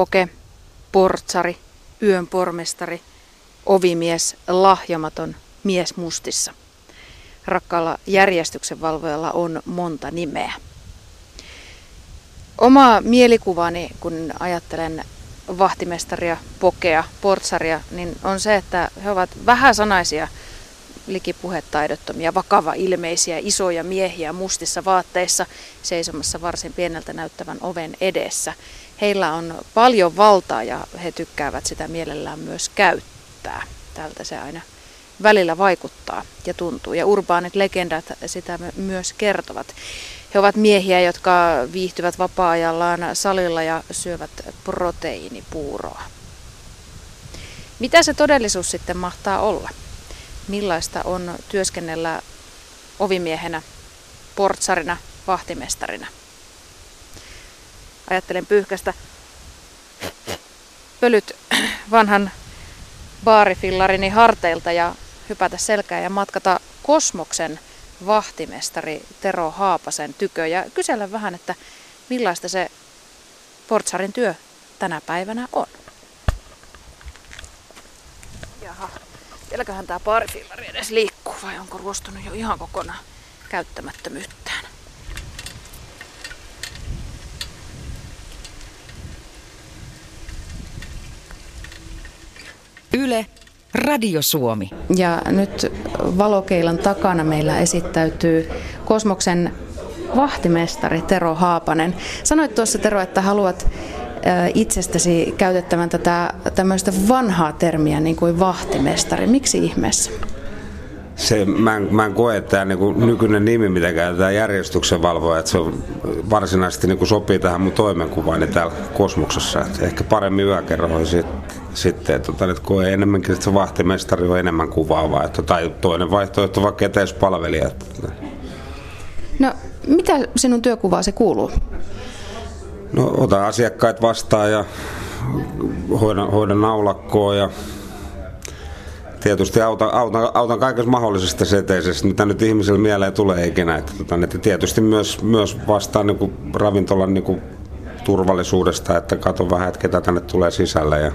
poke, portsari, yönpormestari, ovimies, lahjamaton mies mustissa. Rakkaalla järjestyksenvalvojalla on monta nimeä. Oma mielikuvani, kun ajattelen vahtimestaria, pokea, portsaria, niin on se, että he ovat vähäsanaisia, likipuhetaidottomia, vakava ilmeisiä, isoja miehiä mustissa vaatteissa seisomassa varsin pieneltä näyttävän oven edessä. Heillä on paljon valtaa ja he tykkäävät sitä mielellään myös käyttää. Tältä se aina välillä vaikuttaa ja tuntuu. Ja urbaanit legendat sitä myös kertovat. He ovat miehiä, jotka viihtyvät vapaa-ajallaan salilla ja syövät proteiinipuuroa. Mitä se todellisuus sitten mahtaa olla? Millaista on työskennellä ovimiehenä, portsarina, vahtimestarina? Ajattelen pyyhkästä pölyt vanhan baarifillarini harteilta ja hypätä selkää ja matkata Kosmoksen vahtimestari Tero Haapasen tykö ja kysellä vähän, että millaista se portsarin työ tänä päivänä on. Jaha, vieläköhän tämä baarifillari edes liikkuu vai onko ruostunut jo ihan kokonaan käyttämättömyyttään? Yle, Radio Suomi. Ja nyt valokeilan takana meillä esittäytyy Kosmoksen vahtimestari Tero Haapanen. Sanoit tuossa Tero, että haluat itsestäsi käytettävän tätä tämmöistä vanhaa termiä niin kuin vahtimestari. Miksi ihmeessä? se, mä, en, mä en koe, että tämä niin nykyinen nimi, mitä käytetään järjestyksen valvoja, että se on varsinaisesti niin sopii tähän mun toimenkuvaani täällä kosmoksessa. Että ehkä paremmin yökerroin sit, sitten, että, tota, että koe enemmänkin, että se vahtimestari on enemmän kuvaava. Että, tai toinen vaihtoehto vaikka eteispalvelija. No, mitä sinun työkuvaa se kuuluu? No, ota asiakkaat vastaan ja hoidan, hoidan naulakkoa ja tietysti autan, autan, autan kaikessa mahdollisesta seteisessä, mitä nyt ihmisille mieleen tulee ikinä. Että, tota, että tietysti myös, myös vastaan niin kuin ravintolan niin kuin turvallisuudesta, että katon vähän, että ketä tänne tulee sisälle. Ja,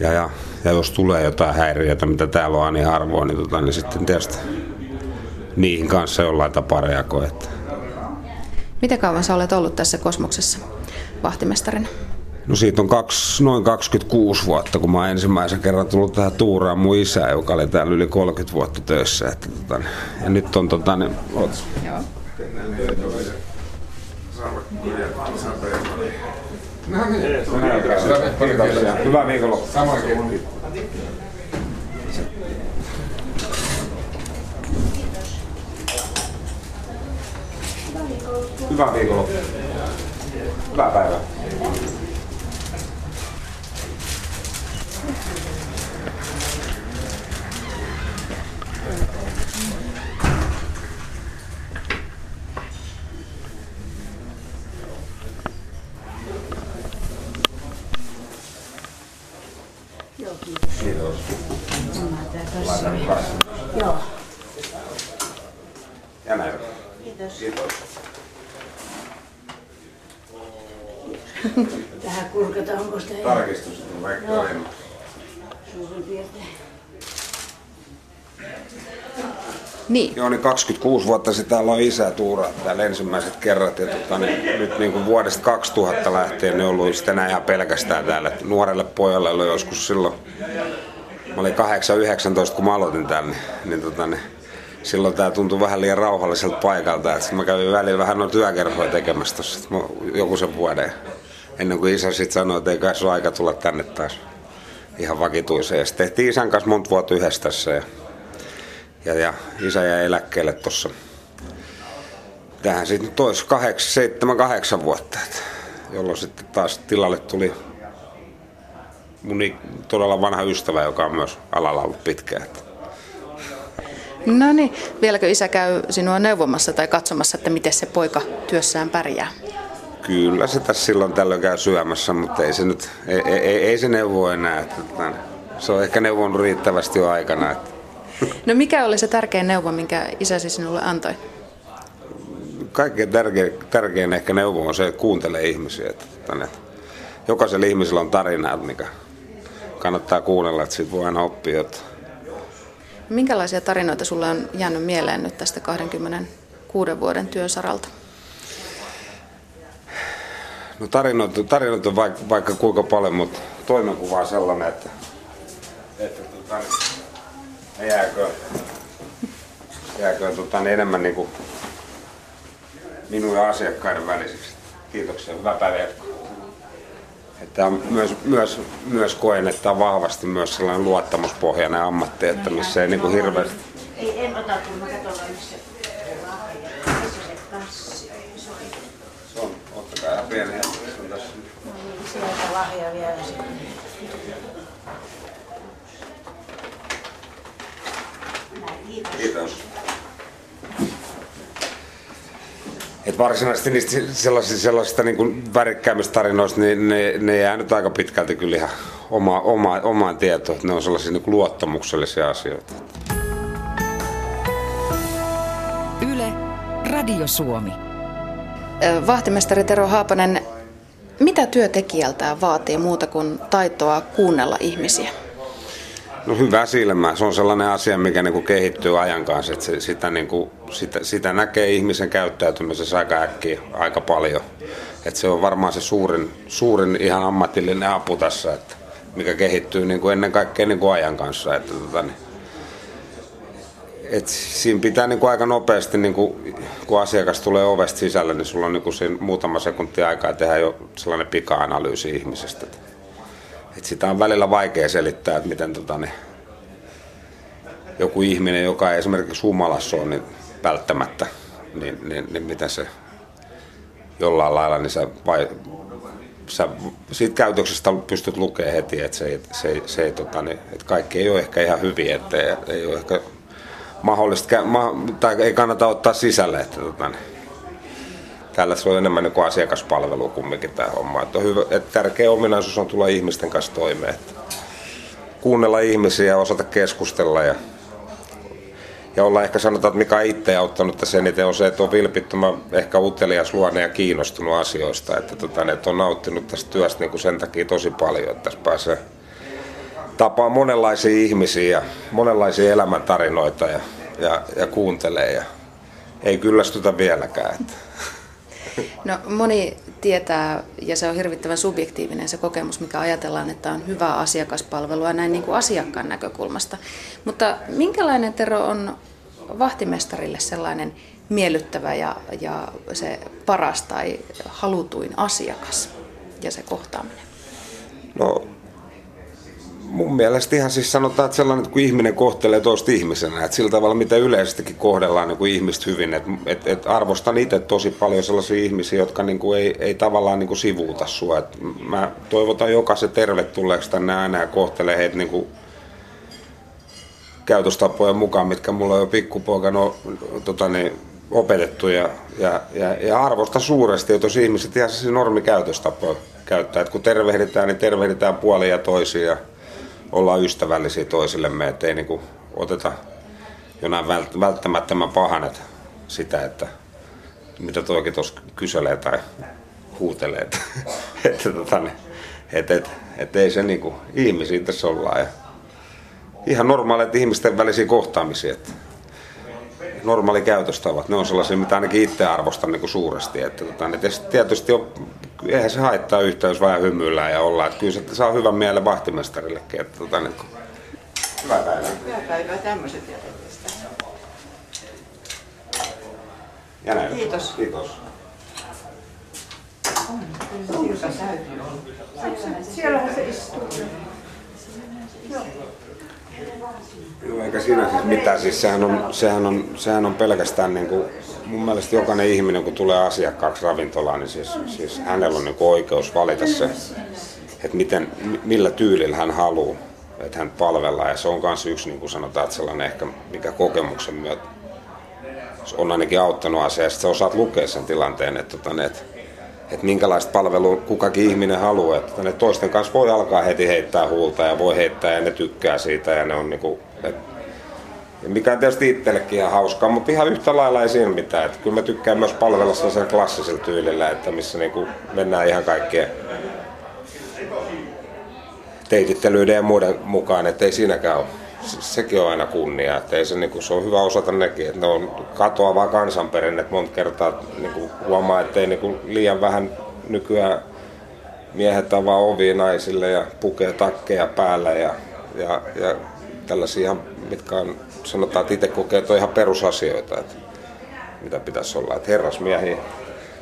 ja, ja, ja jos tulee jotain häiriötä, mitä täällä on niin harvoin, niin, tota, niin sitten tietysti niihin kanssa jollain tapaa reagoi. Miten kauan sä olet ollut tässä kosmoksessa vahtimestarina? No siitä on kaksi, noin 26 vuotta, kun mä oon ensimmäisen kerran tullut tähän tuuraan mun isä, joka oli täällä yli 30 vuotta töissä. Että, tota, ja nyt on tota, niin, oot. Joo. No niin. Hyvää viikonloppua. Samoin Hyvää viikonloppua. Hyvää päivää. Joo. Ja näin. Kiitos. Kiitos. Tähän kurkataan, onko sitä Tarkistus on vaikka no. Suurin piirtein. Niin. Joo, niin 26 vuotta sitten täällä on isä tuuraa täällä ensimmäiset kerrat. Ja tota, niin, nyt niin kuin vuodesta 2000 lähtien ne on ollut sitten enää ihan pelkästään täällä. Nuorelle pojalle oli joskus silloin, mä olin 8-19 kun mä aloitin tänne, niin, niin, tota, niin silloin tämä tuntui vähän liian rauhalliselta paikalta. Et mä kävin välillä vähän noita työkerhoja tekemässä tuossa joku sen vuoden. Ennen kuin isä sitten sanoi, että ei kai se aika tulla tänne taas ihan vakituiseen. Sitten tehtiin isän kanssa monta vuotta yhdessä tässä. Ja ja, ja isä jäi eläkkeelle tuossa. Tähän sitten tois kahdeksan, seitsemän, kahdeksan vuotta, että, jolloin sitten taas tilalle tuli mun todella vanha ystävä, joka on myös alalla ollut pitkään. Että. No niin, vieläkö isä käy sinua neuvomassa tai katsomassa, että miten se poika työssään pärjää? Kyllä se tässä silloin tällöin käy syömässä, mutta ei se nyt, ei, ei, ei se neuvo enää. Että, se on ehkä neuvonut riittävästi jo aikana. Että No mikä oli se tärkein neuvo, minkä isäsi sinulle antoi? Kaikkein tärkein, tärkein ehkä neuvo on se, että kuuntelee ihmisiä. Että, että jokaisella ihmisellä on tarina, mikä kannattaa kuunnella, että siitä voi aina oppia jotain. Minkälaisia tarinoita sulle on jäänyt mieleen nyt tästä 26 vuoden työn saralta? No tarinoita, tarinoita on vaikka, vaikka kuinka paljon, mutta toimenkuva on sellainen, että, että niin, jääkö, jääkö tota, niin enemmän niin kuin minun ja asiakkaiden väliseksi. Kiitoksia, hyvää päivää että myös, myös, myös koen, että on vahvasti myös sellainen luottamuspohjainen ammatti, että missä ei niin hirveästi... Ei, en ota, kun mä missä missä se on, ottakaa ihan pieni hetki, se on tässä. No niin, sieltä lahja vielä sitten. Kiitos. Et varsinaisesti niistä sellaisista, sellaisista niin kuin värikkäimmistä tarinoista, niin ne, ne jää nyt aika pitkälti kyllä ihan oma, oma, omaan tietoon. Ne on sellaisia niin kuin luottamuksellisia asioita. Yle, Radio Suomi. Vahtimestari Tero Haapanen, mitä työtekijältään vaatii muuta kuin taitoa kuunnella ihmisiä? No hyvä silmä. Se on sellainen asia, mikä niin kuin kehittyy ajan kanssa. Että se, sitä, niin kuin, sitä, sitä näkee ihmisen käyttäytymisessä aika äkkiä, aika paljon. Että se on varmaan se suurin, suurin ihan ammatillinen apu tässä, että mikä kehittyy niin kuin ennen kaikkea niin kuin ajan kanssa. Että, tota, niin, et siinä pitää niin kuin aika nopeasti, niin kuin, kun asiakas tulee ovesta sisälle, niin sulla on niin kuin siinä muutama sekunti aikaa tehdä jo sellainen pika-analyysi ihmisestä. Et sitä on välillä vaikea selittää, että miten tota, niin, joku ihminen, joka ei esimerkiksi humalassa ole, niin välttämättä, niin, niin, niin miten se jollain lailla, niin sä, vai, sä siitä käytöksestä pystyt lukemaan heti, että se, se, se, tota, niin, että kaikki ei ole ehkä ihan hyvin, että ei, ei ole ehkä mahdollista, ma, tai ei kannata ottaa sisälle, että tota, niin, tällä se on enemmän niin kuin asiakaspalvelu kumminkin tämä homma. Että on hyvä, että tärkeä ominaisuus on tulla ihmisten kanssa toimeen. Että kuunnella ihmisiä osata keskustella ja, ja olla ehkä sanotaan, että mikä itse auttanut tässä eniten on se, että on vilpittömän ehkä utelias luonne ja kiinnostunut asioista. Että, tota, että on nauttinut tästä työstä niin kuin sen takia tosi paljon, että tässä pääsee tapaa monenlaisia ihmisiä ja monenlaisia elämäntarinoita ja, ja, ja kuuntelee ja ei kyllästytä vieläkään. Että. No moni tietää, ja se on hirvittävän subjektiivinen se kokemus, mikä ajatellaan, että on hyvää asiakaspalvelua näin niin kuin asiakkaan näkökulmasta. Mutta minkälainen Tero on vahtimestarille sellainen miellyttävä ja, ja se paras tai halutuin asiakas ja se kohtaaminen? No mun mielestä ihan siis sanotaan, että sellainen, että kun ihminen kohtelee toista ihmisenä, että sillä tavalla, mitä yleisestikin kohdellaan niin kuin ihmistä hyvin, että, että, että arvostan itse tosi paljon sellaisia ihmisiä, jotka niin kuin ei, ei tavallaan niin kuin sivuuta sua. Että mä toivotan jokaisen tervetulleeksi tänne aina ja kohtelee heitä niin kuin käytöstapojen mukaan, mitkä mulla on jo pikkupoikana no, tota niin, opetettu ja, ja, ja, ja arvosta suuresti, että jos ihmiset ihan se normikäytöstapoja käyttää, että kun tervehditään, niin tervehditään puolia ja toisia ollaan ystävällisiä toisillemme, ettei niin kuin oteta jonain välttämättömän pahan sitä, että mitä toikin tuossa kyselee tai huutelee, että, että, tota, että, että, että, että ei se niin kuin, ihmisiä tässä ollaan ja ihan normaalit ihmisten välisiä kohtaamisia, että normaali käytöstavat, ne on sellaisia, mitä ainakin itse arvostan niin kuin suuresti. Että, tota, niin tietysti on, eihän se haittaa yhtään, jos vähän hymyillään ja ollaan. Että kyllä se saa hyvän mielen vahtimestarillekin. Että, tota, niin, Hyvää päivää. Hyvää päivää, tämmöiset jätetistä. Ja näin. Kiitos. Kiitos. Siellähän se istuu. Joo, eikä siinä siis mitään. Siis sehän, on, sehän, on, sehän on pelkästään niin kuin, mun mielestä jokainen ihminen, kun tulee asiakkaaksi ravintolaan, niin siis, siis hänellä on niin kuin oikeus valita se, että miten, millä tyylillä hän haluaa, että hän palvellaan. Ja se on myös yksi, niin kuin sanotaan, että sellainen ehkä, mikä kokemuksen myötä on ainakin auttanut asiaa. Sitten sä osaat lukea sen tilanteen, että, että, että että minkälaista palvelua kukakin ihminen haluaa. Että ne toisten kanssa voi alkaa heti heittää huulta ja voi heittää ja ne tykkää siitä ja ne on niinku, et, mikä on tietysti itsellekin ihan hauskaa, mutta ihan yhtä lailla ei siinä mitään. Että kyllä mä tykkään myös palvella sellaisella klassisella tyylillä, että missä niinku mennään ihan kaikkien teitittelyiden ja muiden mukaan, että ei siinäkään ole. Sekin on aina kunnia, että ei se, niin kuin, se on hyvä osata nekin, että ne on katoavaa kansanperinnet monta kertaa niin kuin huomaa, että ei niin kuin, liian vähän nykyään miehet avaa ovia naisille ja pukee takkeja päällä ja, ja, ja tällaisia, mitkä on, sanotaan, että itse kokee, että on ihan perusasioita, että mitä pitäisi olla, että herrasmiehiä,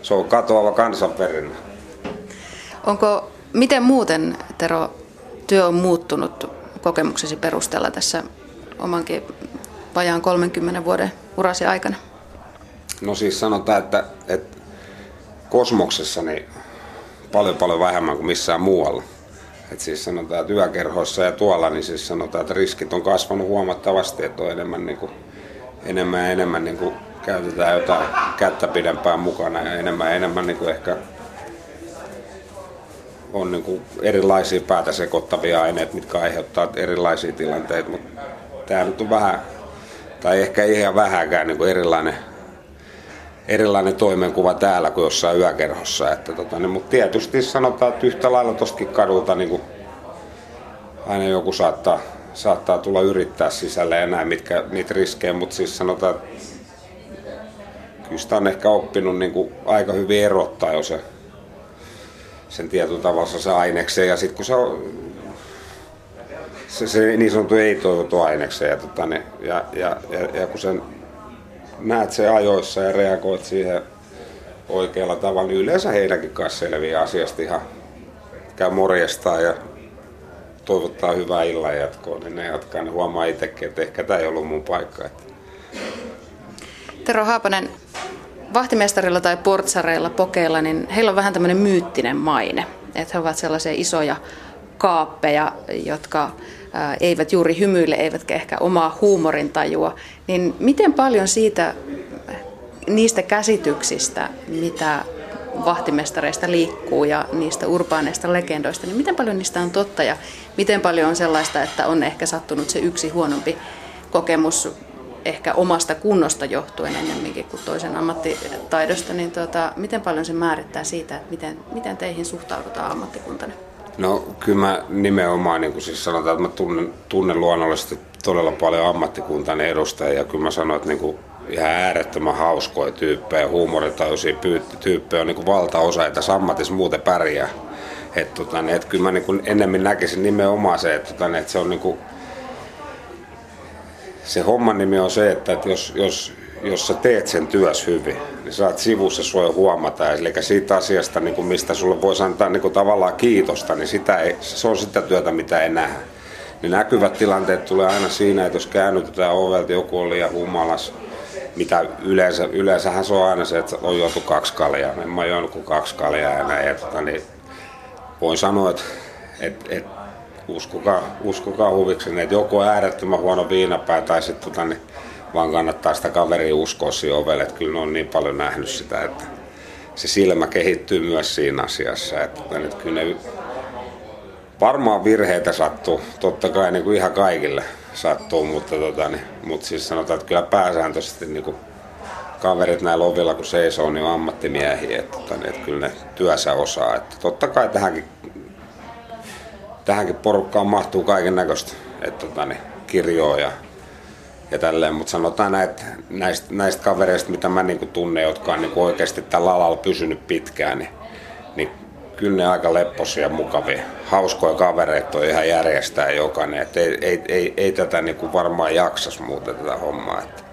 se on katoava kansanperinne. Onko, miten muuten, Tero, työ on muuttunut kokemuksesi perusteella tässä omankin vajaan 30 vuoden urasi aikana? No siis sanotaan, että, että kosmoksessa niin paljon paljon vähemmän kuin missään muualla. Et siis sanotaan, että yökerhoissa ja tuolla, niin siis sanotaan, että riskit on kasvanut huomattavasti, että on enemmän, niin kuin, enemmän ja enemmän niin kuin käytetään jotain kättä pidempään mukana ja enemmän ja enemmän niin kuin ehkä on niin kuin erilaisia päätä sekoittavia aineita, mitkä aiheuttaa erilaisia tilanteita, mutta tämä nyt on vähän, tai ehkä ihan vähäkään niin kuin erilainen, erilainen toimenkuva täällä kuin jossain yökerhossa. Että tota, niin, mutta tietysti sanotaan, että yhtä lailla tuostakin kadulta niin kuin aina joku saattaa, saattaa tulla yrittää sisälle näin, mitkä, niitä riskejä, mutta siis sanotaan, että kyllä sitä on ehkä oppinut niin kuin aika hyvin erottaa jo se sen tietyn tavalla se ainekseen ja sitten kun se on se, se niin sanottu ei toivottu ainekseen ja, tota, ne, ja, ja, ja, ja, kun sen näet se ajoissa ja reagoit siihen oikealla tavalla, niin yleensä heidänkin kanssa selviää asiasta ihan käy morjestaan ja toivottaa hyvää illan jatkoa, niin ne jatkaa. Ne huomaa itsekin, että ehkä tämä ei ollut mun paikka. Tero Haapanen, vahtimestarilla tai portsareilla, pokeilla, niin heillä on vähän tämmöinen myyttinen maine. Että he ovat sellaisia isoja kaappeja, jotka eivät juuri hymyile, eivätkä ehkä omaa huumorintajua. Niin miten paljon siitä, niistä käsityksistä, mitä vahtimestareista liikkuu ja niistä urbaaneista legendoista, niin miten paljon niistä on totta ja miten paljon on sellaista, että on ehkä sattunut se yksi huonompi kokemus ehkä omasta kunnosta johtuen ennemminkin kuin toisen ammattitaidosta, niin tuota, miten paljon se määrittää siitä, että miten, miten teihin suhtaudutaan ammattikuntana? No kyllä mä nimenomaan, niin kuin siis sanotaan, että mä tunnen, tunnen luonnollisesti todella paljon ammattikuntan edustajia ja kyllä mä sanon, että niin kuin ihan äärettömän hauskoja tyyppejä, huumoritajuisia tyyppejä on niin kuin valtaosa, että ammatissa muuten pärjää. Että tota, niin, että kyllä mä niin kuin enemmän näkisin nimenomaan se, että, tota, niin, että se on niin kuin se homman nimi on se, että jos, jos, jos sä teet sen työs hyvin, niin saat sivussa sua huomata. Eli siitä asiasta, niin kuin mistä sulle voisi antaa niin kuin tavallaan kiitosta, niin sitä ei, se on sitä työtä, mitä ei nähdä. Niin näkyvät tilanteet tulee aina siinä, että jos käännytetään ovelta, joku on liian humalas, mitä yleensä, yleensähän se on aina se, että on joutu kaksi kaljaa. En mä juonut kuin kaksi kaljaa ja näin. Ja tota, niin voin sanoa, että, että, että uskokaa, uskokaa huviksen, että joku on äärettömän huono viinapää tai sitten tota, niin vaan kannattaa sitä kaveria uskoa siihen ovelle. Että kyllä ne on niin paljon nähnyt sitä, että se silmä kehittyy myös siinä asiassa. Että, että nyt kyllä ne, varmaan virheitä sattuu, totta kai niin kuin ihan kaikille sattuu, mutta, tota, niin, mutta siis sanotaan, että kyllä pääsääntöisesti niin kuin kaverit näillä ovilla kun seisoo, niin on ammattimiehiä, että, tota, niin, että kyllä ne työssä osaa. Että totta kai tähänkin tähänkin porukkaan mahtuu kaiken näköistä, tota, niin, kirjoa ja, ja tälleen, mutta sanotaan näin, että näistä, näistä kavereista, mitä mä niin tunnen, jotka on niin oikeasti tällä alalla pysynyt pitkään, niin, niin kyllä ne aika lepposia ja mukavia. Hauskoja kavereita on ihan järjestää jokainen, että ei, ei, ei, ei tätä niin varmaan jaksas muuten tätä hommaa. Että